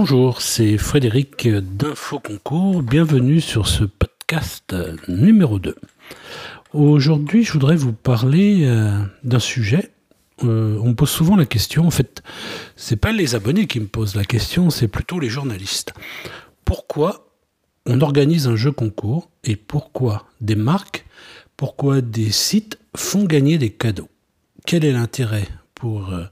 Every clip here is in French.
Bonjour, c'est Frédéric d'Info Concours. Bienvenue sur ce podcast numéro 2. Aujourd'hui, je voudrais vous parler euh, d'un sujet. Euh, on me pose souvent la question, en fait, c'est pas les abonnés qui me posent la question, c'est plutôt les journalistes. Pourquoi on organise un jeu concours et pourquoi des marques, pourquoi des sites font gagner des cadeaux? Quel est l'intérêt pour euh,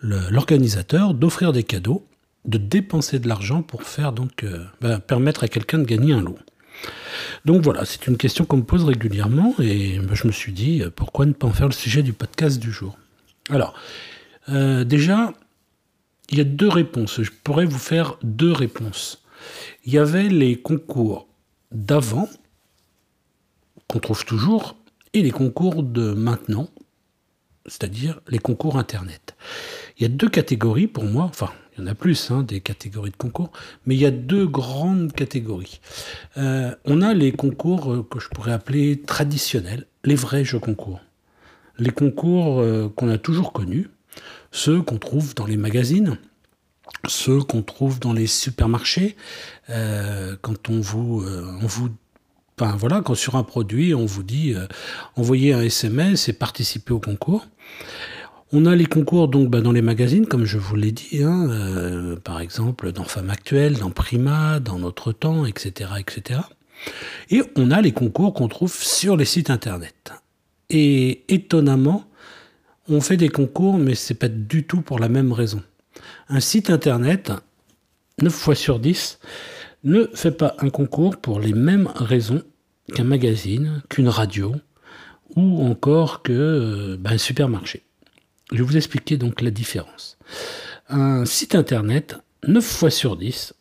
l'organisateur d'offrir des cadeaux de dépenser de l'argent pour faire donc euh, bah, permettre à quelqu'un de gagner un lot. Donc voilà, c'est une question qu'on me pose régulièrement et bah, je me suis dit euh, pourquoi ne pas en faire le sujet du podcast du jour? Alors, euh, déjà, il y a deux réponses. Je pourrais vous faire deux réponses. Il y avait les concours d'avant, qu'on trouve toujours, et les concours de maintenant, c'est-à-dire les concours Internet. Il y a deux catégories pour moi, enfin, il y en a plus, hein, des catégories de concours, mais il y a deux grandes catégories. Euh, on a les concours euh, que je pourrais appeler traditionnels, les vrais jeux concours. Les concours euh, qu'on a toujours connus, ceux qu'on trouve dans les magazines, ceux qu'on trouve dans les supermarchés, quand on vous, on vous voilà, quand sur un produit, on vous dit envoyez un SMS et participez au concours. On a les concours donc bah, dans les magazines, comme je vous l'ai dit, hein, euh, par exemple dans Femmes Actuelles, dans Prima, dans Notre Temps, etc., etc. Et on a les concours qu'on trouve sur les sites internet. Et étonnamment, on fait des concours, mais c'est pas du tout pour la même raison. Un site internet, 9 fois sur 10, ne fait pas un concours pour les mêmes raisons qu'un magazine, qu'une radio, ou encore qu'un euh, bah, supermarché. Je vais vous expliquer donc la différence. Un site internet, 9 fois sur 10,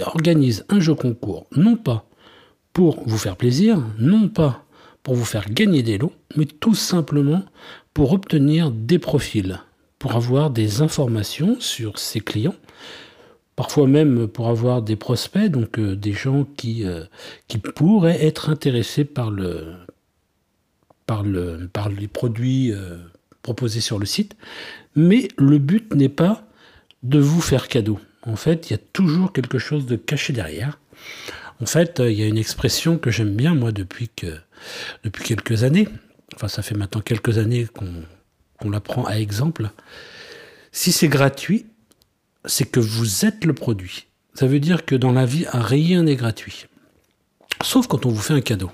organise un jeu concours, non pas pour vous faire plaisir, non pas pour vous faire gagner des lots, mais tout simplement pour obtenir des profils, pour avoir des informations sur ses clients, parfois même pour avoir des prospects, donc euh, des gens qui, euh, qui pourraient être intéressés par, le, par, le, par les produits euh, proposé sur le site. Mais le but n'est pas de vous faire cadeau. En fait, il y a toujours quelque chose de caché derrière. En fait, il y a une expression que j'aime bien, moi, depuis, que, depuis quelques années. Enfin, ça fait maintenant quelques années qu'on la prend à exemple. Si c'est gratuit, c'est que vous êtes le produit. Ça veut dire que dans la vie, rien n'est gratuit. Sauf quand on vous fait un cadeau.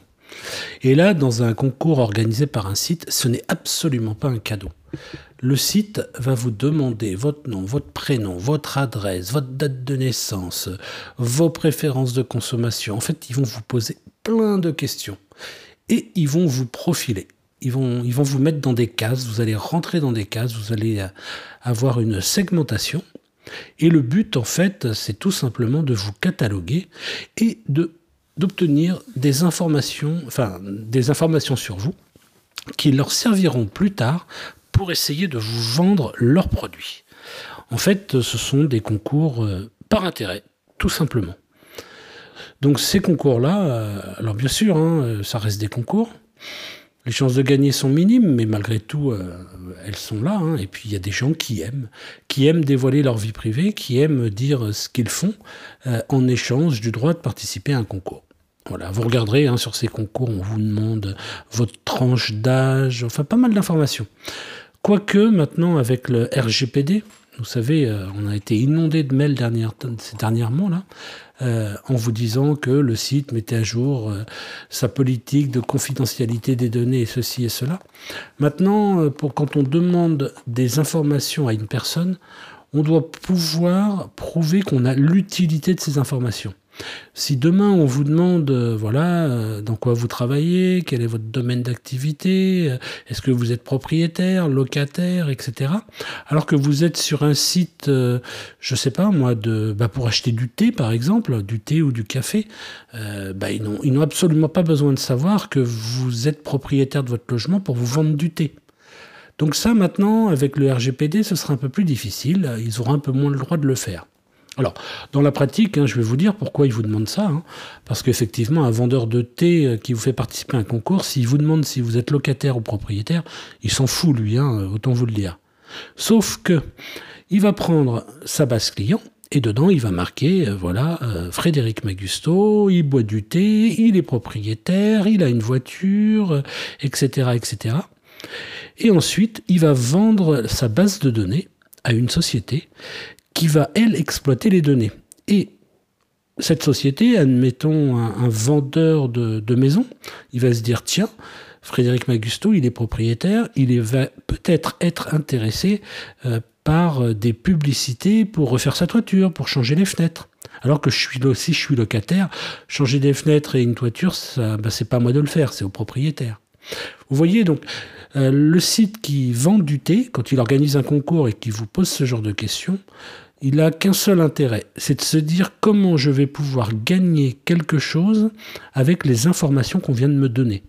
Et là, dans un concours organisé par un site, ce n'est absolument pas un cadeau. Le site va vous demander votre nom, votre prénom, votre adresse, votre date de naissance, vos préférences de consommation. En fait, ils vont vous poser plein de questions et ils vont vous profiler. Ils vont, vous mettre dans des cases, vous allez rentrer dans des cases, vous allez euh, avoir une segmentation. Et le but, en fait, c'est tout simplement de vous cataloguer et de d'obtenir des informations, enfin des informations sur vous qui leur serviront plus tard pour essayer de vous vendre leurs produits. En fait, ce sont des concours euh, par intérêt, tout simplement. Donc ces concours-là, euh, alors bien sûr, hein, euh, ça reste des concours. Les chances de gagner sont minimes, mais malgré tout, elles sont là. Hein. Et puis il y a des gens qui aiment, qui aiment dévoiler leur vie privée, qui aiment dire ce qu'ils font en échange du droit de participer à un concours. Voilà, vous regarderez hein, sur ces concours, on vous demande votre tranche d'âge, enfin pas mal d'informations. Quoique maintenant avec le RGPD, vous savez, euh, on a été inondé de mails dernière, dernièrement là, euh, en vous disant que le site mettait à jour euh, sa politique de confidentialité des données et ceci et cela. Maintenant, pour quand on demande des informations à une personne, on doit pouvoir prouver qu'on a l'utilité de ces informations. Si demain on vous demande, euh, voilà, euh, dans quoi vous travaillez, quel est votre domaine d'activité, euh, est-ce que vous êtes propriétaire, locataire, etc. Alors que vous êtes sur un site, je sais pas moi, de, bah, pour acheter du thé par exemple, du thé ou du café, bah, ils n'ont absolument pas besoin de savoir que vous êtes propriétaire de votre logement pour vous vendre du thé. Donc ça maintenant, avec le RGPD, ce sera un peu plus difficile, ils auront un peu moins le droit de le faire. Alors, dans la pratique, hein, je vais vous dire pourquoi il vous demande ça. Hein. parce qu'effectivement, un vendeur de thé euh, qui vous fait participer à un concours, s'il vous demande si vous êtes locataire ou propriétaire, il s'en fout, lui, hein, autant vous le dire. Sauf que il va prendre sa base client Et dedans, il va marquer, euh, voilà, euh, Frédéric Magusto, il boit du thé, il est propriétaire, il a une voiture, etc., etc. Et ensuite, il va vendre sa base de données à une société qui va, elle, exploiter les données. Et cette société, admettons un, vendeur de, de maison, il va se dire, tiens, Frédéric Magusto, il est propriétaire, il va peut-être être intéressé euh, par euh, des publicités pour refaire sa toiture, pour changer les fenêtres. Alors que je suis, si je suis locataire, changer des fenêtres et une toiture, ce bah, c'est pas à moi de le faire, c'est au propriétaire. Vous voyez donc, euh, le site qui vend du thé, quand il organise un concours et qui vous pose ce genre de questions, il n'a qu'un seul intérêt, c'est de se dire comment je vais pouvoir gagner quelque chose avec les informations qu'on vient de me donner.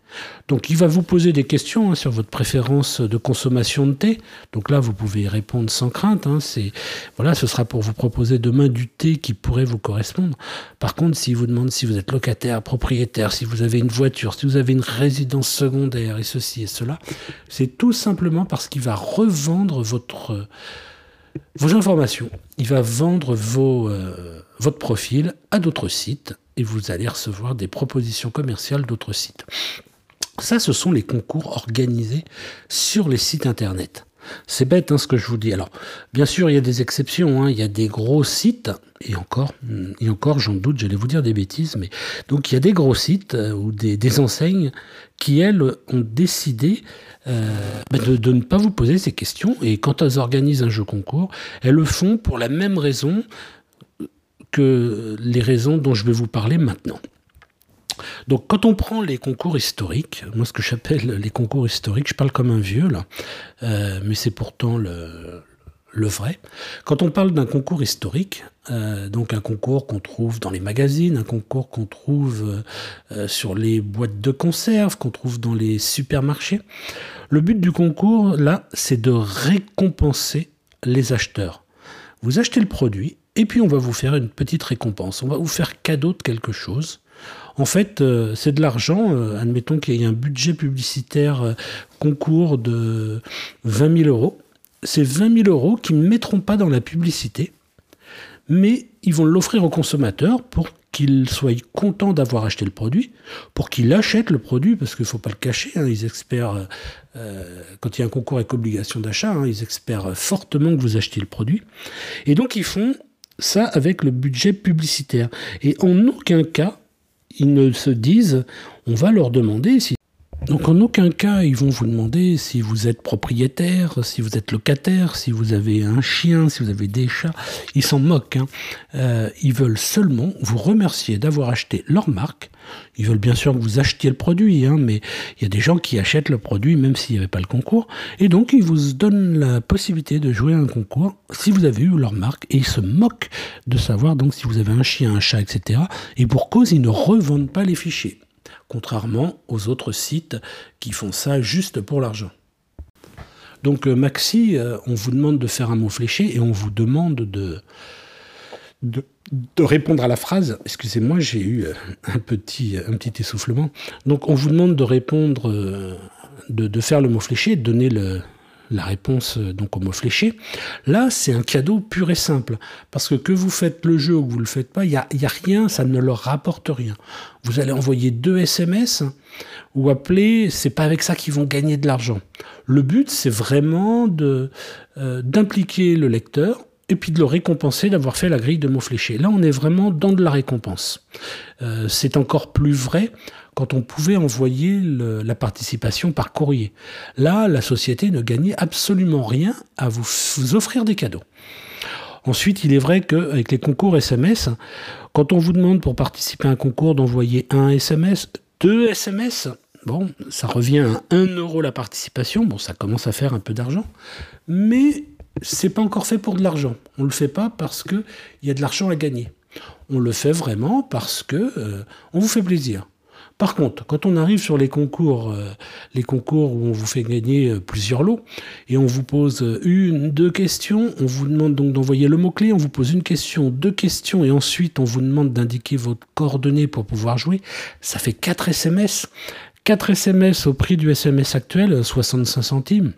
Donc il va vous poser des questions hein, sur votre préférence de consommation de thé. Donc là, vous pouvez y répondre sans crainte. Hein. voilà, ce sera pour vous proposer demain du thé qui pourrait vous correspondre. Par contre, s'il vous demande si vous êtes locataire, propriétaire, si vous avez une voiture, si vous avez une résidence secondaire et ceci et cela, c'est tout simplement parce qu'il va revendre votre vos informations. Il va vendre vos, euh, votre profil à d'autres sites et vous allez recevoir des propositions commerciales d'autres sites. Ça, ce sont les concours organisés sur les sites Internet. C'est bête hein, ce que je vous dis. Alors, bien sûr, il y a des exceptions. Hein. Il y a des gros sites, et encore, et encore, j'en doute, j'allais vous dire des bêtises, mais donc il y a des gros sites euh, ou des, des, enseignes qui, elles, ont décidé bah, de, de, ne pas vous poser ces questions. Et quand elles organisent un jeu concours, elles le font pour la même raison que les raisons dont je vais vous parler maintenant. Donc quand on prend les concours historiques, moi ce que j'appelle les concours historiques, je parle comme un vieux là, euh, mais c'est pourtant le, le, vrai. Quand on parle d'un concours historique, euh, donc un concours qu'on trouve dans les magazines, un concours qu'on trouve euh, sur les boîtes de conserve, qu'on trouve dans les supermarchés, le but du concours là, c'est de récompenser les acheteurs. Vous achetez le produit et puis on va vous faire une petite récompense, on va vous faire cadeau de quelque chose en fait, euh, c'est de l'argent. Euh, admettons qu'il y ait un budget publicitaire euh, concours de 20 000 euros. C'est 20 000 euros qui ne mettront pas dans la publicité, mais ils vont l'offrir au consommateur pour qu'il soit content d'avoir acheté le produit, pour qu'il achète le produit, parce qu'il ne faut pas le cacher, hein, ils espèrent, quand il y a un concours avec obligation d'achat, hein, ils espèrent fortement que vous achetiez le produit. Et donc ils font ça avec le budget publicitaire. Et en aucun cas, ils ne se disent, on va leur demander si... Donc en aucun cas, ils vont vous demander si vous êtes propriétaire, si vous êtes locataire, si vous avez un chien, si vous avez des chats. Ils s'en moquent. Hein. Euh, ils veulent seulement vous remercier d'avoir acheté leur marque. Ils veulent bien sûr que vous achetiez le produit, hein, mais il y a des gens qui achètent le produit même s'il n'y avait pas le concours. Et donc ils vous donnent la possibilité de jouer à un concours si vous avez eu leur marque. Et ils se moquent de savoir donc si vous avez un chien, un chat, etc. Et pour cause, ils ne revendent pas les fichiers contrairement aux autres sites qui font ça juste pour l'argent. Donc euh, Maxi, euh, on vous demande de faire un mot fléché et on vous demande de, de, répondre à la phrase. Excusez-moi, j'ai eu euh, un petit, un petit essoufflement. Donc on vous demande de répondre, de, de faire le mot fléché, de donner le, la réponse euh, donc au mot fléché. Là, c'est un cadeau pur et simple. Parce que que vous faites le jeu ou que vous ne le faites pas, il n'y a, a, rien, ça ne leur rapporte rien. Vous allez envoyer deux SMS ou appeler, c'est pas avec ça qu'ils vont gagner de l'argent. Le but, c'est vraiment de euh, d'impliquer le lecteur et puis de le récompenser d'avoir fait la grille de mots fléchés. Là, on est vraiment dans de la récompense. Euh, c'est encore plus vrai quand on pouvait envoyer la participation par courrier. Là, la société ne gagnait absolument rien à vous, offrir des cadeaux. Ensuite, il est vrai qu'avec les concours SMS, quand on vous demande pour participer à un concours d'envoyer un SMS, deux SMS, bon, ça revient à 1 euro la participation, bon, ça commence à faire un peu d'argent, mais c'est pas encore fait pour de l'argent. On le fait pas parce qu'il y a de l'argent à gagner. On le fait vraiment parce que euh, on vous fait plaisir. Par contre, quand on arrive sur les concours, euh, les concours où on vous fait gagner euh, plusieurs lots, et on vous pose euh, une, deux questions, on vous demande donc d'envoyer le mot-clé, on vous pose une question, deux questions, et ensuite on vous demande d'indiquer votre coordonnée pour pouvoir jouer, ça fait 4 SMS. 4 SMS au prix du SMS actuel, 65 centimes.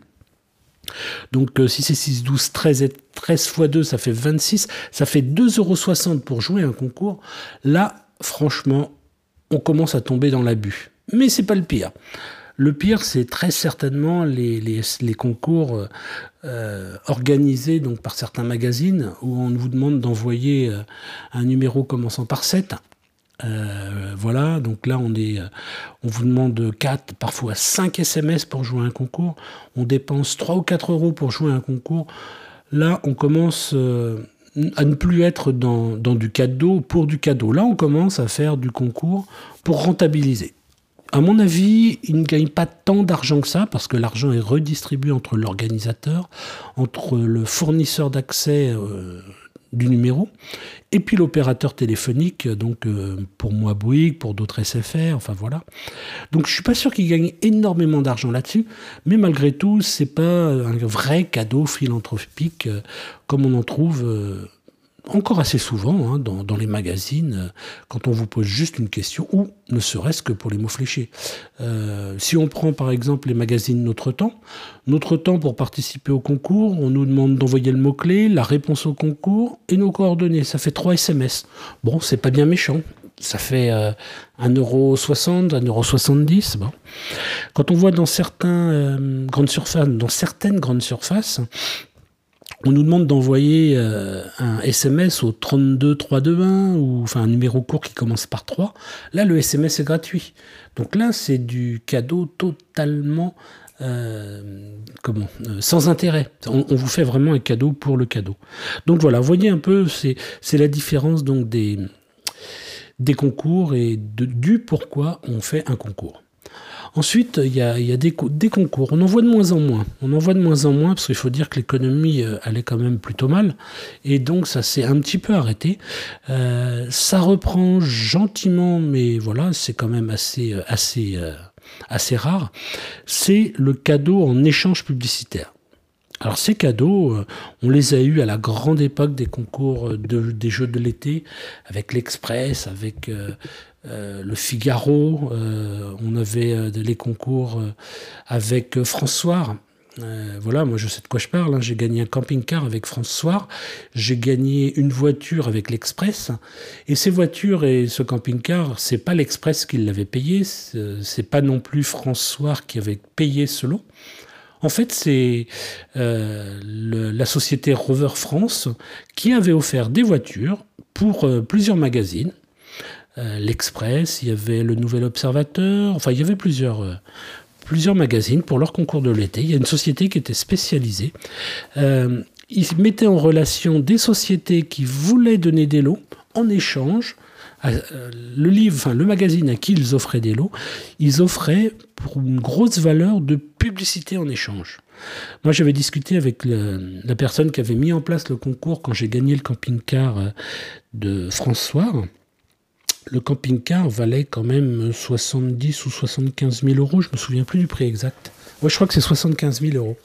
Donc si c'est 6, 12, 13 et 13 x 2, ça fait 26. Ça fait 2,60 euros pour jouer un concours. Là, franchement, on commence à tomber dans l'abus. Mais c'est pas le pire. Le pire, c'est très certainement les, concours euh, euh, organisés par certains magazines où on vous demande d'envoyer un numéro commençant par 7 euh, voilà, donc là on est, euh, on vous demande 4, parfois 5 SMS pour jouer un concours. On dépense 3 ou 4 euros pour jouer un concours. Là, on commence euh, à ne plus être dans, dans, du cadeau pour du cadeau. Là, on commence à faire du concours pour rentabiliser. À mon avis, ils ne gagnent pas tant d'argent que ça parce que l'argent est redistribué entre l'organisateur, entre le fournisseur d'accès du numéro, et puis l'opérateur téléphonique, donc euh, pour moi Bouygues, pour d'autres SFR, enfin voilà. Donc je suis pas sûr qu'ils gagnent énormément d'argent là-dessus, mais malgré tout, c'est pas un vrai cadeau philanthropique euh, comme on en trouve euh, encore assez souvent hein, dans, les magazines, euh, quand on vous pose juste une question, ou ne serait-ce que pour les mots fléchés. Euh, si on prend par exemple les magazines Notre Temps, Notre Temps pour participer au concours, on nous demande d'envoyer le mot-clé, la réponse au concours et nos coordonnées. Ça fait 3 SMS. Bon, c'est pas bien méchant. Ça fait euh, 1,60€, 1,70€. Bon. Quand on voit euh, dans certaines grandes surfaces, on nous demande d'envoyer euh, un SMS au 32321 ou un numéro court qui commence par 3. Là, le SMS est gratuit. Donc là, c'est du cadeau totalement euh, euh, sans intérêt. On, vous fait vraiment un cadeau pour le cadeau. Donc voilà, voyez un peu, c'est la différence donc des des concours et du pourquoi on fait un concours. Ensuite, il y a, des, concours. On en voit de moins en moins. On en voit de moins en moins parce qu'il faut dire que l'économie euh, allait quand même plutôt mal. Et donc, ça s'est un petit peu arrêté. Euh, ça reprend gentiment, mais voilà, c'est quand même assez, euh, assez, assez rare. C'est le cadeau en échange publicitaire. Alors ces cadeaux, on les a eus à la grande époque des concours des jeux de l'été, avec l'Express, avec le Figaro, euh, on avait euh, les concours avec François. voilà, moi je sais de quoi je parle. Hein. J'ai gagné un camping-car avec François. J'ai gagné une voiture avec l'Express. Et ces voitures et ce camping-car, c'est pas l'Express qui l'avait payé. C'est pas non plus François qui avait payé ce lot. En fait, c'est la société Rover France qui avait offert des voitures pour plusieurs magazines. Euh, L'Express, il y avait le Nouvel Observateur, enfin il y avait plusieurs, euh, plusieurs magazines pour leur concours de l'été. Il y a une société qui était spécialisée. Euh, ils mettaient en relation des sociétés qui voulaient donner des lots en échange. le livre, enfin le magazine à qui ils offraient des lots, ils offraient pour une grosse valeur de publicité en échange. Moi, j'avais discuté avec la personne qui avait mis en place le concours quand j'ai gagné le camping-car de François le camping-car valait quand même 70 ou 75 000 euros, je me souviens plus du prix exact. Ouais, je crois que c'est 75 000 euros.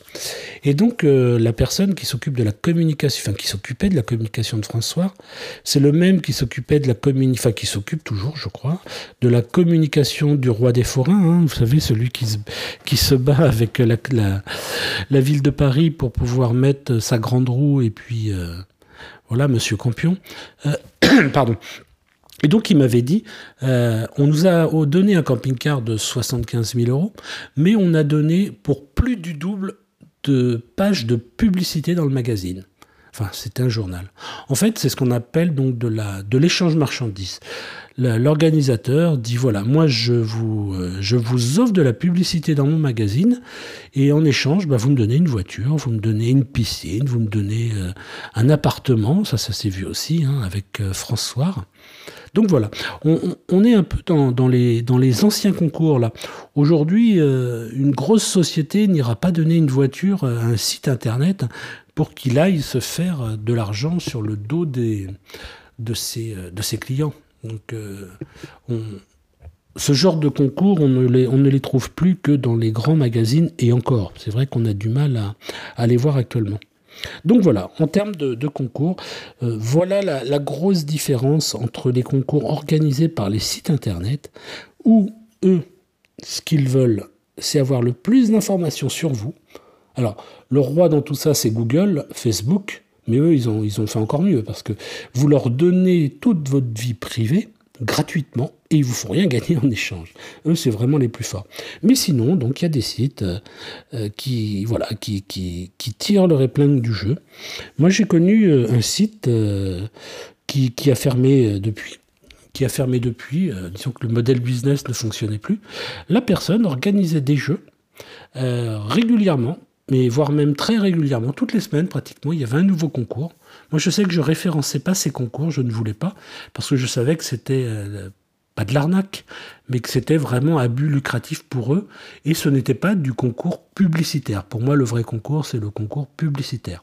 Et donc, euh, la personne qui s'occupe de la communication, enfin, qui s'occupait de la communication de François, c'est le même qui s'occupait de la communication, enfin, qui s'occupe toujours, je crois, de la communication du roi des forains, hein. vous savez, celui qui se, qui se bat avec la, la, ville de Paris pour pouvoir mettre sa grande roue et puis, euh, voilà, monsieur Campion. Euh, pardon. Et donc il m'avait dit, euh, on nous a donné un camping-car de 75 000 euros, mais on a donné pour plus du double de pages de publicité dans le magazine. Enfin, c'était un journal. En fait, c'est ce qu'on appelle donc de la de l'échange marchandises. L'organisateur dit voilà, moi je vous euh, je vous offre de la publicité dans mon magazine et en échange, bah, vous me donnez une voiture, vous me donnez une piscine, vous me donnez euh, un appartement. Ça, ça s'est vu aussi hein, avec François. Donc voilà, on, est un peu dans, les, dans les anciens concours là. Aujourd'hui, euh, une grosse société n'ira pas donner une voiture à un site internet pour qu'il aille se faire de l'argent sur le dos de, ses, clients. Donc euh, ce genre de concours, on ne, les, trouve plus que dans les grands magazines et encore. C'est vrai qu'on a du mal à, à les voir actuellement. Donc voilà, en termes de, concours, euh, voilà la, grosse différence entre les concours organisés par les sites internet, où eux, ce qu'ils veulent, c'est avoir le plus d'informations sur vous, Alors, le roi dans tout ça, c'est Google, Facebook, mais eux, ils ont, fait encore mieux, parce que vous leur donnez toute votre vie privée gratuitement, et ils vous font rien gagner en échange. Eux, c'est vraiment les plus forts. Mais sinon, donc, il y a des sites euh, euh, qui, voilà, qui, qui, tirent leur épingle du jeu. Moi, j'ai connu euh, un site qui, a fermé depuis qui a fermé depuis, disons que le modèle business ne fonctionnait plus, la personne organisait des jeux régulièrement mais voire même très régulièrement, toutes les semaines pratiquement, il y avait un nouveau concours. Moi, je sais que je référençais pas ces concours, je ne voulais pas, parce que je savais que c'était euh, pas de l'arnaque, mais que c'était vraiment but lucratif pour eux, et ce n'était pas du concours publicitaire. Pour moi, le vrai concours, c'est le concours publicitaire.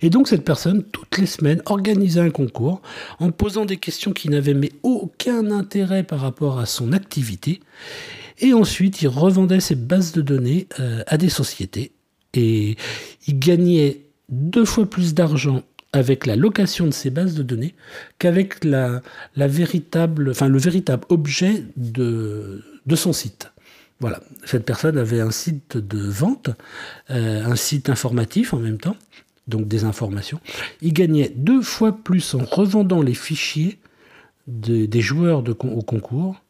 Et donc cette personne, toutes les semaines, organisait un concours en posant des questions qui n'avaient mais aucun intérêt par rapport à son activité. Et ensuite, il revendait ses bases de données euh, à des sociétés. Et il gagnait deux fois plus d'argent avec la location de ces bases de données qu'avec la, véritable, enfin, le véritable objet de, de son site. Voilà, cette personne avait un site de vente, euh, un site informatif en même temps, donc des informations. Il gagnait deux fois plus en revendant les fichiers des joueurs au concours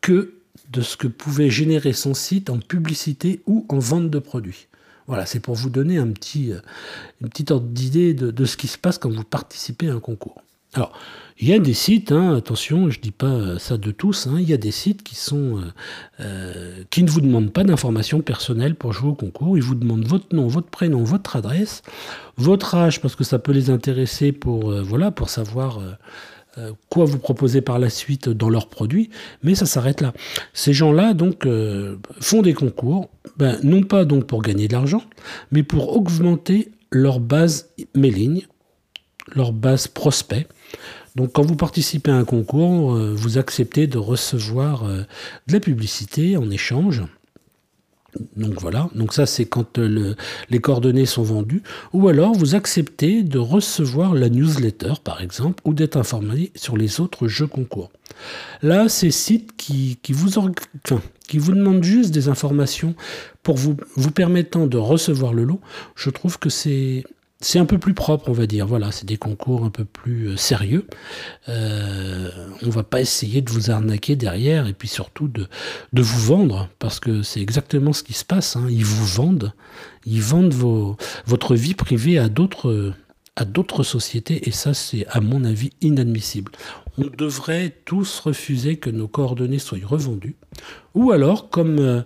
que de ce que pouvait générer son site en publicité ou en vente de produits. Voilà, c'est pour vous donner un petit, euh, une petite ordre d'idée de, ce qui se passe quand vous participez à un concours. Alors, il y a des sites, hein, attention, je ne dis pas euh, ça de tous, hein, il y a des sites qui, sont, euh, qui ne vous demandent pas d'informations personnelles pour jouer au concours. Ils vous demandent votre nom, votre prénom, votre adresse, votre âge, parce que ça peut les intéresser pour, savoir quoi vous proposer par la suite dans leurs produits, mais ça s'arrête là. Ces gens-là donc euh, font des concours, ben, non pas donc pour gagner de l'argent, mais pour augmenter leur base mailing, leur base prospect. Donc quand vous participez à un concours, euh, vous acceptez de recevoir de la publicité en échange. Donc voilà, donc ça c'est quand euh, les coordonnées sont vendues, ou alors vous acceptez de recevoir la newsletter par exemple, ou d'être informé sur les autres jeux concours. Là, ces sites qui, vous, demandent juste des informations pour vous permettant de recevoir le lot, je trouve que c'est c'est un peu plus propre, on va dire. Voilà, c'est des concours un peu plus euh, sérieux. Euh, on va pas essayer de vous arnaquer derrière et puis surtout de, vous vendre, parce que c'est exactement ce qui se passe. Hein. Ils vous vendent, ils vendent votre vie privée à d'autres à d'autres sociétés et ça c'est à mon avis inadmissible. On devrait tous refuser que nos coordonnées soient revendues ou alors comme euh,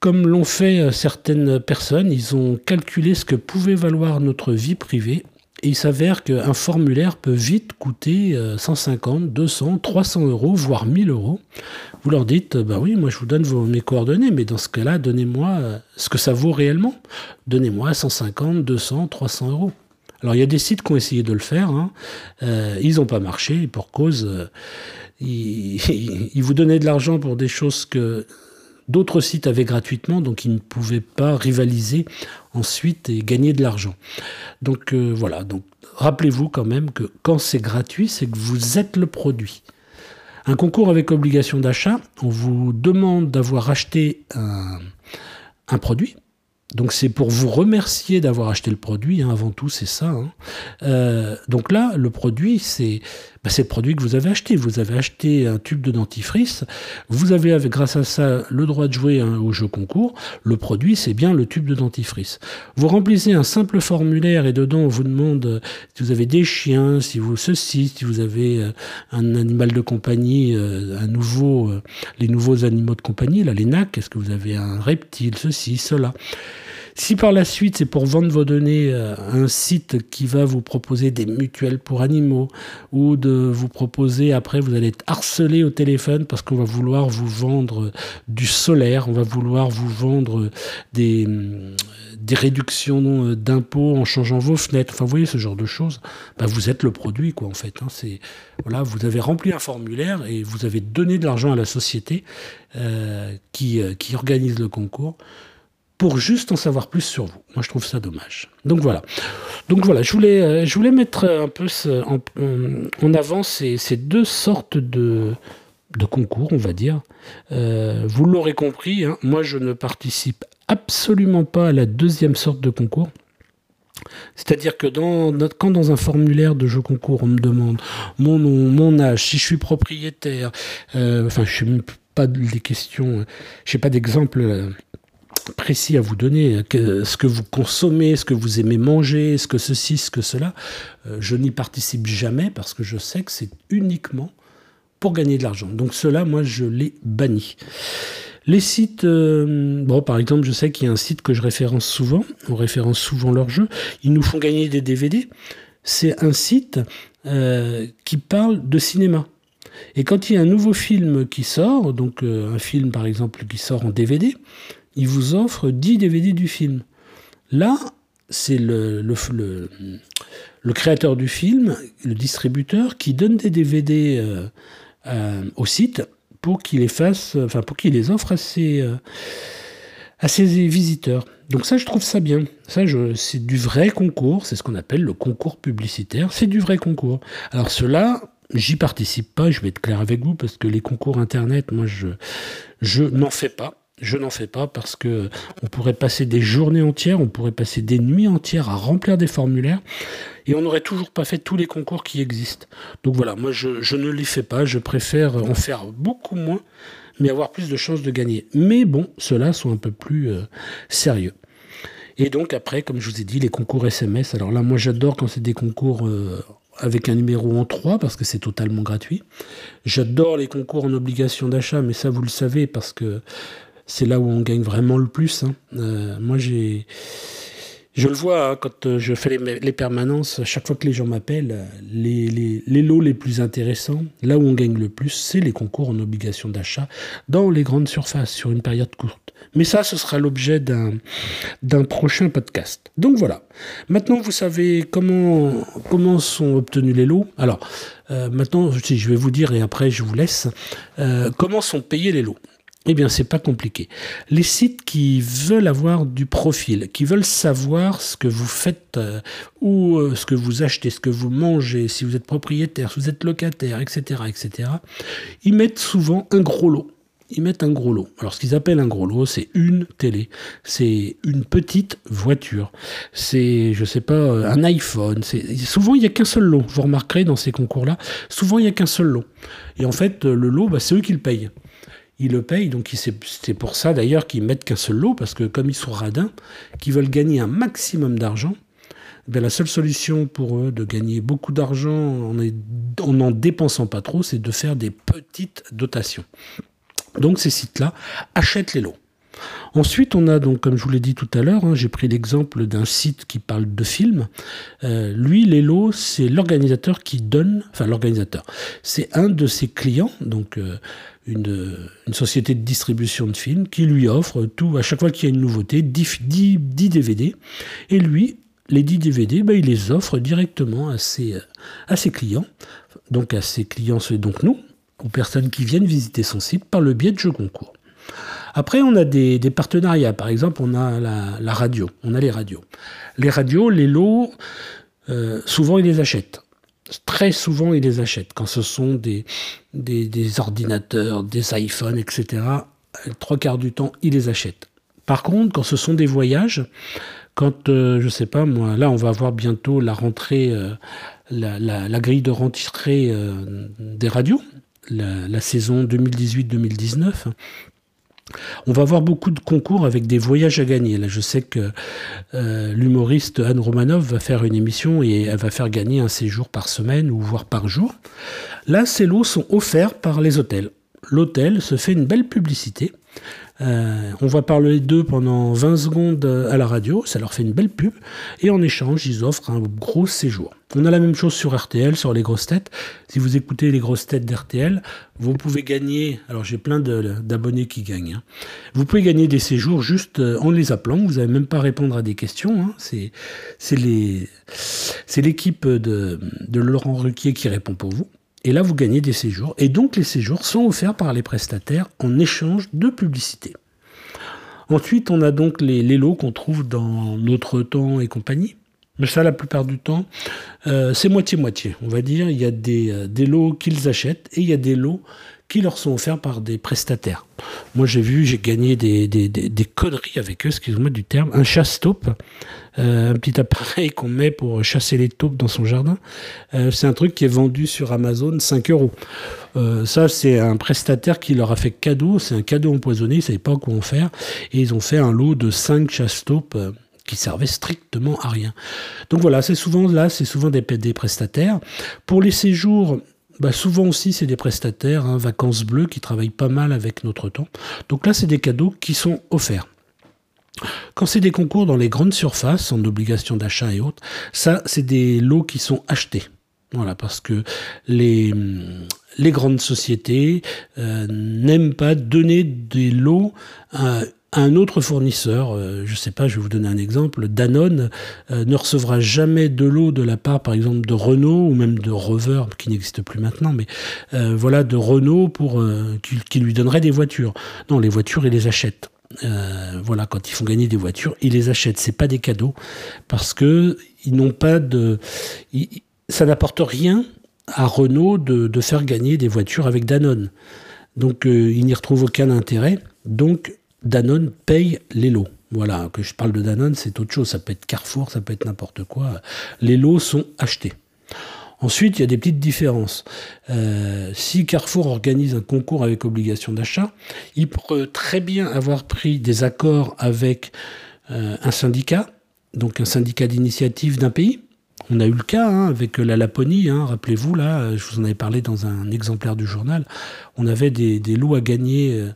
comme l'ont fait euh, certaines personnes, ils ont calculé ce que pouvait valoir notre vie privée. Et il s'avère qu'un formulaire peut vite coûter 150, 200, 300 euros, voire 1000 euros. Vous leur dites, bah oui, moi je vous donne mes coordonnées, mais dans ce cas-là, donnez-moi euh, ce que ça vaut réellement. Donnez-moi 150, 200, 300 euros. Alors il y a des sites qui ont essayé de le faire, hein. euh, ils n'ont pas marché, pour cause, ils, vous donnaient de l'argent pour des choses que D'autres sites avaient gratuitement, donc ils ne pouvaient pas rivaliser ensuite et gagner de l'argent. Donc euh, voilà, donc rappelez-vous quand même que quand c'est gratuit, c'est que vous êtes le produit. Un concours avec obligation d'achat, on vous demande d'avoir acheté un, produit, donc c'est pour vous remercier d'avoir acheté le produit, hein, avant tout c'est ça. Hein. Euh, donc là, le produit, c'est bah, le produit que vous avez acheté. Vous avez acheté un tube de dentifrice, vous avez grâce à ça le droit de jouer hein, au jeu concours. Le produit, c'est bien le tube de dentifrice. Vous remplissez un simple formulaire et dedans on vous demande euh, si vous avez des chiens, si vous ceci, si vous avez euh, un animal de compagnie, un nouveau, les nouveaux animaux de compagnie, là les NAC, est-ce que vous avez un reptile, ceci, cela? Si par la suite c'est pour vendre vos données à un site qui va vous proposer des mutuelles pour animaux ou de vous proposer après vous allez être harcelé au téléphone parce qu'on va vouloir vous vendre du solaire, on va vouloir vous vendre des, des réductions d'impôts en changeant vos fenêtres. Enfin vous voyez ce genre de choses. Bah, vous êtes le produit quoi en fait. Hein. C'est voilà vous avez rempli un formulaire et vous avez donné de l'argent à la société euh, qui, euh, qui organise le concours pour juste en savoir plus sur vous. Moi, je trouve ça dommage. Donc voilà. Donc voilà, je voulais, euh, mettre un peu en, en avant ces, deux sortes de, concours, on va dire. Euh, vous l'aurez compris, hein, moi, je ne participe absolument pas à la deuxième sorte de concours. C'est-à-dire que quand dans un formulaire de jeu concours, on me demande mon nom, mon âge, si je suis propriétaire, euh, enfin, je ne sais pas des questions, je n'ai pas d'exemple euh, précis à vous donner, ce que vous consommez, ce que vous aimez manger, ce que ceci, ce que cela, euh, je n'y participe jamais parce que je sais que c'est uniquement pour gagner de l'argent. Donc cela, moi, je l'ai banni. Les sites, euh, bon, par exemple, je sais qu'il y a un site que je référence souvent, on référence souvent leurs jeux, ils nous font gagner des DVD. C'est un site euh, qui parle de cinéma. Et quand il y a un nouveau film qui sort, donc un film par exemple qui sort en DVD, il vous offre 10 DVD du film. Là, c'est le, créateur du film, le distributeur, qui donne des DVD euh, euh, au site pour qu'il les fasse, enfin pour qu'il les offre à ses, euh, à ses visiteurs. Donc ça, je trouve ça bien. C'est du vrai concours. C'est ce qu'on appelle le concours publicitaire. C'est du vrai concours. Alors cela, j'y participe pas. Je vais être clair avec vous parce que les concours internet, moi, je je n'en fais pas. Je n'en fais pas parce que on pourrait passer des journées entières, on pourrait passer des nuits entières à remplir des formulaires et on n'aurait toujours pas fait tous les concours qui existent. Donc voilà, moi je, ne les fais pas, je préfère en faire beaucoup moins, mais avoir plus de chances de gagner. Mais bon, ceux-là sont un peu plus euh, sérieux. Et donc après, comme je vous ai dit, les concours SMS. Alors là, moi j'adore quand c'est des concours euh, avec un numéro en 3 parce que c'est totalement gratuit. J'adore les concours en obligation d'achat, mais ça vous le savez parce que c'est là où on gagne vraiment le plus. Hein. Euh, moi, j'ai, je le vois hein, quand euh, je fais les, permanences, chaque fois que les gens m'appellent, les, les, lots les plus intéressants, là où on gagne le plus, c'est les concours en obligation d'achat dans les grandes surfaces sur une période courte. Mais ça, ce sera l'objet d'un, prochain podcast. Donc voilà. Maintenant, vous savez comment, comment sont obtenus les lots. Alors, euh, maintenant, je vais vous dire et après je vous laisse, comment sont payés les lots. Eh bien, c'est pas compliqué. Les sites qui veulent avoir du profil, qui veulent savoir ce que vous faites euh, ou euh, ce que vous achetez, ce que vous mangez, si vous êtes propriétaire, si vous êtes locataire, etc., etc., ils mettent souvent un gros lot. Ils mettent un gros lot. Alors, ce qu'ils appellent un gros lot, c'est une télé, c'est une petite voiture, c'est, je sais pas, euh, un iPhone. Souvent, il n'y a qu'un seul lot. Vous remarquerez dans ces concours-là, souvent, il n'y a qu'un seul lot. Et en fait, le lot, bah, c'est eux qui le payent ils le payent. Donc c'est pour ça d'ailleurs qu'ils mettent qu'un seul lot, parce que comme ils sont radins, qu'ils veulent gagner un maximum d'argent, eh la seule solution pour eux de gagner beaucoup d'argent en n'en dépensant pas trop, c'est de faire des petites dotations. Donc ces sites-là achètent les lots. Ensuite, on a donc, comme je vous l'ai dit tout à l'heure, hein, j'ai pris l'exemple d'un site qui parle de films. Euh, lui, Lelo, c'est l'organisateur qui donne, enfin l'organisateur, c'est un de ses clients, donc euh, une, société de distribution de films, qui lui offre tout, à chaque fois qu'il y a une nouveauté, 10, 10, DVD. Et lui, les 10 DVD, ben, il les offre directement à ses, à ses clients. Donc à ses clients, c'est donc nous, aux personnes qui viennent visiter son site par le biais de jeux concours. Après, on a des, partenariats. Par exemple, on a la, radio. On a les radios. Les radios, les lots, euh, souvent ils les achètent. Très souvent, ils les achètent. Quand ce sont des, ordinateurs, des iPhones, etc., trois quarts du temps, ils les achètent. Par contre, quand ce sont des voyages, quand, euh, je sais pas moi, là, on va avoir bientôt la rentrée, euh, la, grille de rentrée des radios, la, la saison 2018-2019, on va avoir beaucoup de concours avec des voyages à gagner. Là, je sais que euh, l'humoriste Anne Romanov va faire une émission et elle va faire gagner un séjour par semaine ou voire par jour. Là, ces lots sont offerts par les hôtels. L'hôtel se fait une belle publicité euh, on va parler d'eux pendant 20 secondes à la radio, ça leur fait une belle pub, et en échange, ils offrent un gros séjour. On a la même chose sur RTL, sur les grosses têtes. Si vous écoutez les grosses têtes d'RTL, vous pouvez gagner, alors j'ai plein d'abonnés qui gagnent, hein. vous pouvez gagner des séjours juste euh, en les appelant, vous n'avez même pas à répondre à des questions, hein. c'est l'équipe de Laurent Ruquier qui répond pour vous. Et là, vous gagnez des séjours. Et donc, les séjours sont offerts par les prestataires en échange de publicité. Ensuite, on a donc les, lots qu'on trouve dans Notre Temps et compagnie. Mais ça, la plupart du temps, euh, c'est moitié-moitié. On va dire, il y a des, euh, des lots qu'ils achètent et il y a des lots qui leur sont offerts par des prestataires. Moi, j'ai vu, j'ai gagné des, des, des, conneries avec eux, excusez-moi du terme, un chasse-taupe, euh, un petit appareil qu'on met pour chasser les taupes dans son jardin. Euh, c'est un truc qui est vendu sur Amazon 5 euros. Euh, ça, c'est un prestataire qui leur a fait cadeau, c'est un cadeau empoisonné, ils ne savaient pas quoi en faire, et ils ont fait un lot de 5 chasse-taupes qui servaient strictement à rien. Donc voilà, c'est souvent là, c'est souvent des, des prestataires. Pour les séjours, bah souvent aussi, c'est des prestataires, hein, vacances bleues, qui travaillent pas mal avec notre temps. Donc là, c'est des cadeaux qui sont offerts. Quand c'est des concours dans les grandes surfaces, en obligation d'achat et autres, ça, c'est des lots qui sont achetés. Voilà, parce que les, les grandes sociétés euh, n'aiment pas donner des lots à un autre fournisseur, euh, je ne sais pas, je vais vous donner un exemple, Danone euh, ne recevra jamais de l'eau de la part, par exemple, de Renault ou même de Rover, qui n'existe plus maintenant, mais euh, voilà, de Renault pour qui, lui donnerait des voitures. Non, les voitures, ils les achètent. voilà, quand ils font gagner des voitures, ils les achètent. C'est pas des cadeaux parce que ils n'ont pas de, ça n'apporte rien à Renault de, faire gagner des voitures avec Danone. Donc, ils n'y retrouvent aucun intérêt. Donc, Danone paye les lots. Voilà, que je parle de Danone, c'est autre chose. Ça peut être Carrefour, ça peut être n'importe quoi. Les lots sont achetés. Ensuite, il y a des petites différences. Euh, si Carrefour organise un concours avec obligation d'achat, il peut très bien avoir pris des accords avec euh, un syndicat, donc un syndicat d'initiative d'un pays. On a eu le cas hein, avec la Laponie, hein, rappelez-vous, là, je vous en avais parlé dans un exemplaire du journal, on avait des, lots à gagner euh,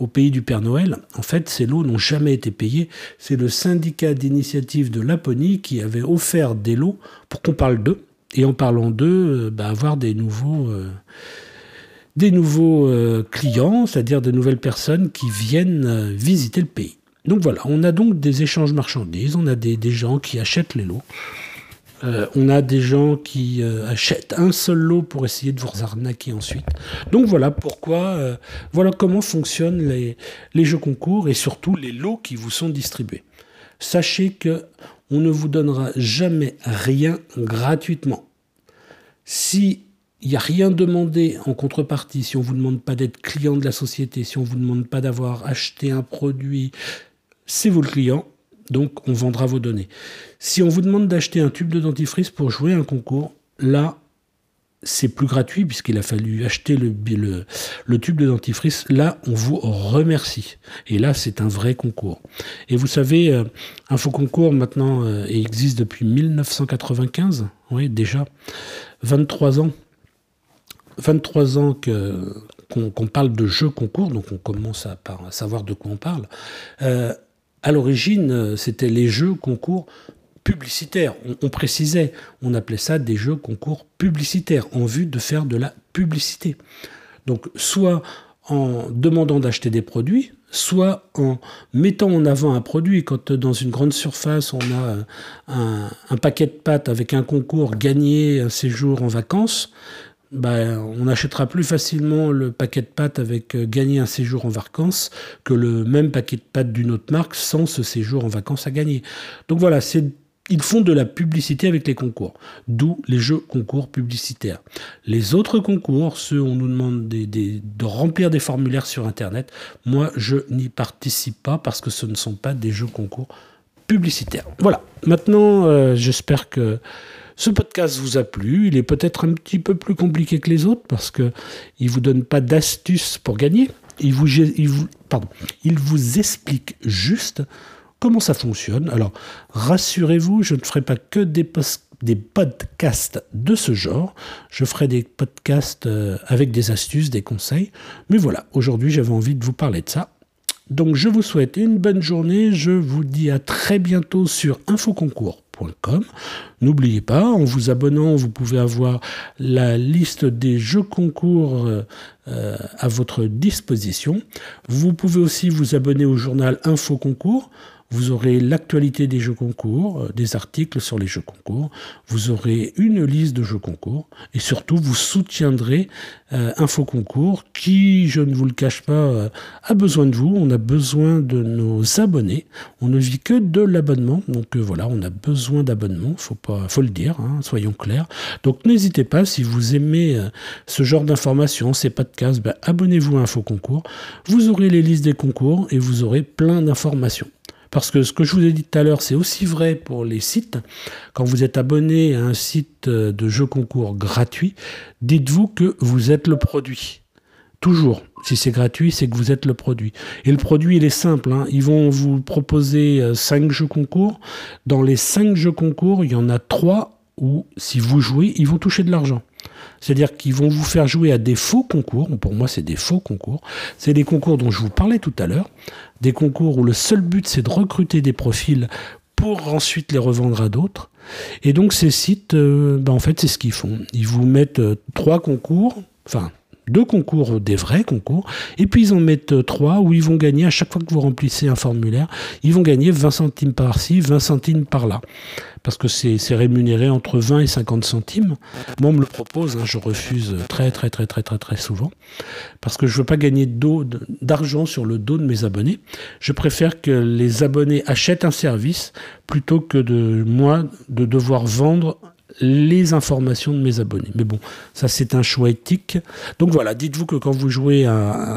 au pays du Père Noël, en fait, ces lots n'ont jamais été payés. C'est le syndicat d'initiative de Laponie qui avait offert des lots pour qu'on parle d'eux. Et en parlant d'eux, euh, bah, avoir des nouveaux, euh, des nouveaux euh, clients, c'est-à-dire de nouvelles personnes qui viennent visiter le pays. Donc voilà, on a donc des échanges marchandises, on a des gens qui achètent les lots. Euh, on a des gens qui euh, achètent un seul lot pour essayer de vous arnaquer ensuite. Donc voilà pourquoi, euh, voilà comment fonctionnent les, jeux concours et surtout les lots qui vous sont distribués. Sachez que on ne vous donnera jamais rien gratuitement. Si il n'y a rien demandé en contrepartie, si on ne vous demande pas d'être client de la société, si on ne vous demande pas d'avoir acheté un produit, c'est vous le client, donc on vendra vos données. Si on vous demande d'acheter un tube de dentifrice pour jouer un concours, là, c'est plus gratuit puisqu'il a fallu acheter le, tube de dentifrice. Là, on vous remercie. Et là, c'est un vrai concours. Et vous savez, euh, un faux concours maintenant euh, existe depuis 1995. Oui, déjà. 23 ans. 23 ans qu'on, parle de jeux concours, donc on commence à, à, savoir de quoi on parle. Euh, à l'origine, euh, c'était les jeux concours publicitaires. On, précisait, on appelait ça des jeux concours publicitaires en vue de faire de la publicité. Donc, soit en demandant d'acheter des produits, soit en mettant en avant un produit. Quand dans une grande surface, on a un, un paquet de pâtes avec un concours gagné un séjour en vacances, bah, on achètera plus facilement le paquet de pâtes avec euh, gagner un séjour en vacances que le même paquet de pâtes d'une autre marque sans ce séjour en vacances à gagner. Donc voilà, ils font de la publicité avec les concours, d'où les jeux concours publicitaires. Les autres concours, ceux où on nous demande de remplir des formulaires sur Internet, moi je n'y participe pas parce que ce ne sont pas des jeux concours publicitaires. Voilà, maintenant euh, j'espère que ce podcast vous a plu, il est peut-être un petit peu plus compliqué que les autres parce qu'il ne vous donne pas d'astuces pour gagner. Il vous, il, il explique juste comment ça fonctionne. Alors, rassurez-vous, je ne ferai pas que des, des podcasts de ce genre. Je ferai des podcasts euh, avec des astuces, des conseils. Mais voilà, aujourd'hui, j'avais envie de vous parler de ça. Donc, je vous souhaite une bonne journée. Je vous dis à très bientôt sur N'oubliez pas, en vous abonnant, vous pouvez avoir la liste des jeux concours euh, à votre disposition. Vous pouvez aussi vous abonner au journal Info Concours. Vous aurez l'actualité des jeux concours, euh, des articles sur les jeux concours, vous aurez une liste de jeux concours et surtout vous soutiendrez euh, Info Concours qui, je ne vous le cache pas, euh, a besoin de vous. On a besoin de nos abonnés. On ne vit que de l'abonnement. Donc voilà, on a besoin d'abonnement. Faut pas, faut le dire, hein, soyons clairs. Donc n'hésitez pas si vous aimez ce genre d'informations, ces podcasts, ben, abonnez-vous à Info Concours. Vous aurez les listes des concours et vous aurez plein d'informations. Parce que ce que je vous ai dit tout à l'heure, c'est aussi vrai pour les sites. Quand vous êtes abonné à un site de jeux concours gratuit, dites-vous que vous êtes le produit. Toujours. Si c'est gratuit, c'est que vous êtes le produit. Et le produit, il est simple. Hein. Ils vont vous proposer 5 euh, jeux concours. Dans les 5 jeux concours, il y en a 3 où, si vous jouez, ils vont toucher de l'argent. C'est-à-dire qu'ils vont vous faire jouer à des faux concours. Pour moi, c'est des faux concours. C'est des concours dont je vous parlais tout à l'heure. Des concours où le seul but, c'est de recruter des profils pour ensuite les revendre à d'autres. Et donc, ces sites, euh, ben, en fait, c'est ce qu'ils font. Ils vous mettent euh, trois concours, enfin, deux concours, des vrais concours, et puis ils en mettent trois où ils vont gagner, à chaque fois que vous remplissez un formulaire, ils vont gagner 20 centimes par-ci, 20 centimes par-là parce que c'est rémunéré entre 20 et 50 centimes. Moi, on me le propose, hein, je refuse très, très, très, très, très, très souvent, parce que je ne veux pas gagner d'argent sur le dos de mes abonnés. Je préfère que les abonnés achètent un service plutôt que de moi de devoir vendre les informations de mes abonnés. Mais bon, ça c'est un choix éthique. Donc voilà, dites-vous que quand vous jouez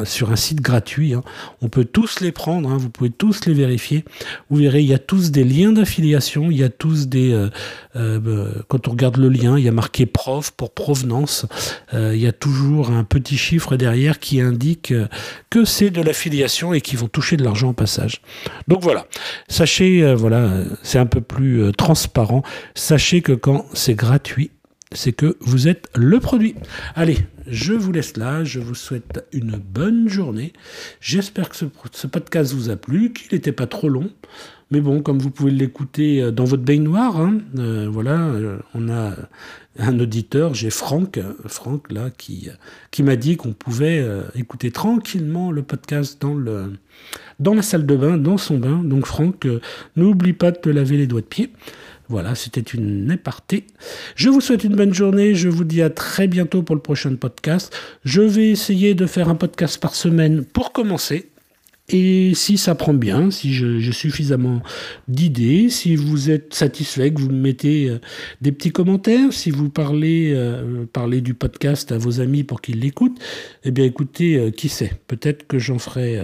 sur un site gratuit, hein, on peut tous les prendre, hein, vous pouvez tous les vérifier. Vous verrez, il y a tous des liens d'affiliation, il y a tous des... Euh, euh, quand on regarde le lien, il y a marqué prof pour provenance. Euh, il y a toujours un petit chiffre derrière qui indique que c'est de l'affiliation et qui vont toucher de l'argent au passage. Donc voilà, sachez, voilà, c'est un peu plus transparent. Sachez que quand c'est gratuit, c'est que vous êtes le produit. Allez, je vous laisse là, je vous souhaite une bonne journée. J'espère que ce, podcast vous a plu, qu'il n'était pas trop long. Mais bon, comme vous pouvez l'écouter euh, dans votre baignoire, hein, euh, voilà, euh, on a un auditeur, j'ai Franck, Franck là, qui, qui m'a dit qu'on pouvait écouter tranquillement le podcast dans, le, dans la salle de bain, dans son bain. Donc Franck, n'oublie pas de te laver les doigts de pied. Voilà, c'était une épartée. Je vous souhaite une bonne journée. Je vous dis à très bientôt pour le prochain podcast. Je vais essayer de faire un podcast par semaine pour commencer. Et si ça prend bien, si j'ai suffisamment d'idées, si vous êtes satisfait, que vous me mettez euh, des petits commentaires, si vous parlez, euh, parlez du podcast à vos amis pour qu'ils l'écoutent, eh bien écoutez, euh, qui sait, peut-être que j'en ferai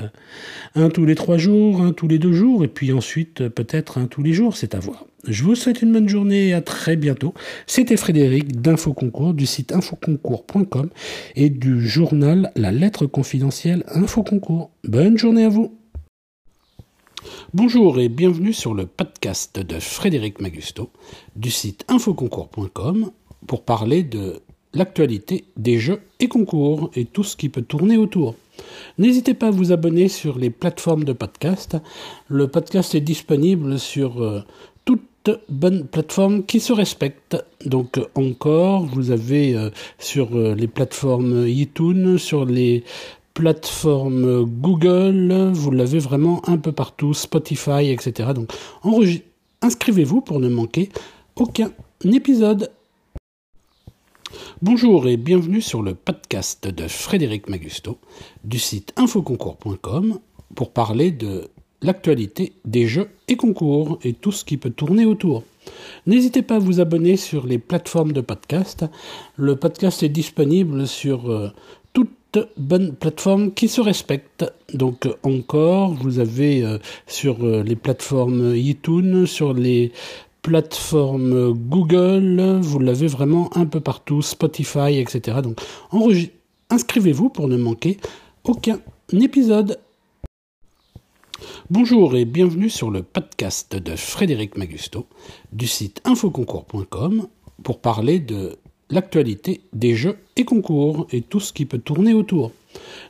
un tous les trois jours, un tous les deux jours, et puis ensuite peut-être un tous les jours, c'est à voir. Je vous souhaite une bonne journée et à très bientôt. C'était Frédéric d'Infoconcours du site infoconcours.com et du journal La lettre confidentielle Infoconcours. Bonne journée à vous. Bonjour et bienvenue sur le podcast de Frédéric Magusto du site infoconcours.com pour parler de l'actualité des jeux et concours et tout ce qui peut tourner autour. N'hésitez pas à vous abonner sur les plateformes de podcast. Le podcast est disponible sur euh, bonne plateforme qui se respecte. Donc encore, vous avez euh, sur euh, les plateformes iTunes, sur les plateformes Google, vous l'avez vraiment un peu partout, Spotify, etc. Donc inscrivez-vous pour ne manquer aucun épisode. Bonjour et bienvenue sur le podcast de Frédéric Magusto du site infoconcours.com pour parler de l'actualité des jeux et concours et tout ce qui peut tourner autour. N'hésitez pas à vous abonner sur les plateformes de podcast. Le podcast est disponible sur euh, toutes bonnes plateformes qui se respectent. Donc encore, vous avez euh, sur euh, les plateformes iTunes, sur les plateformes Google, vous l'avez vraiment un peu partout, Spotify, etc. Donc inscrivez-vous pour ne manquer aucun épisode. Bonjour et bienvenue sur le podcast de Frédéric Magusto du site infoconcours.com pour parler de l'actualité des jeux et concours et tout ce qui peut tourner autour.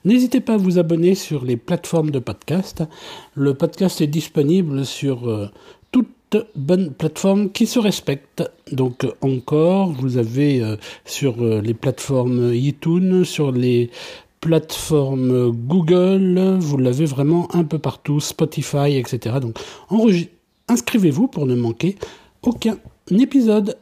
N'hésitez pas à vous abonner sur les plateformes de podcast. Le podcast est disponible sur euh, toutes bonnes plateformes qui se respectent. Donc encore, vous avez euh, sur euh, les plateformes iTunes, sur les plateformes Google, vous l'avez vraiment un peu partout, Spotify, etc. Donc inscrivez-vous pour ne manquer aucun épisode.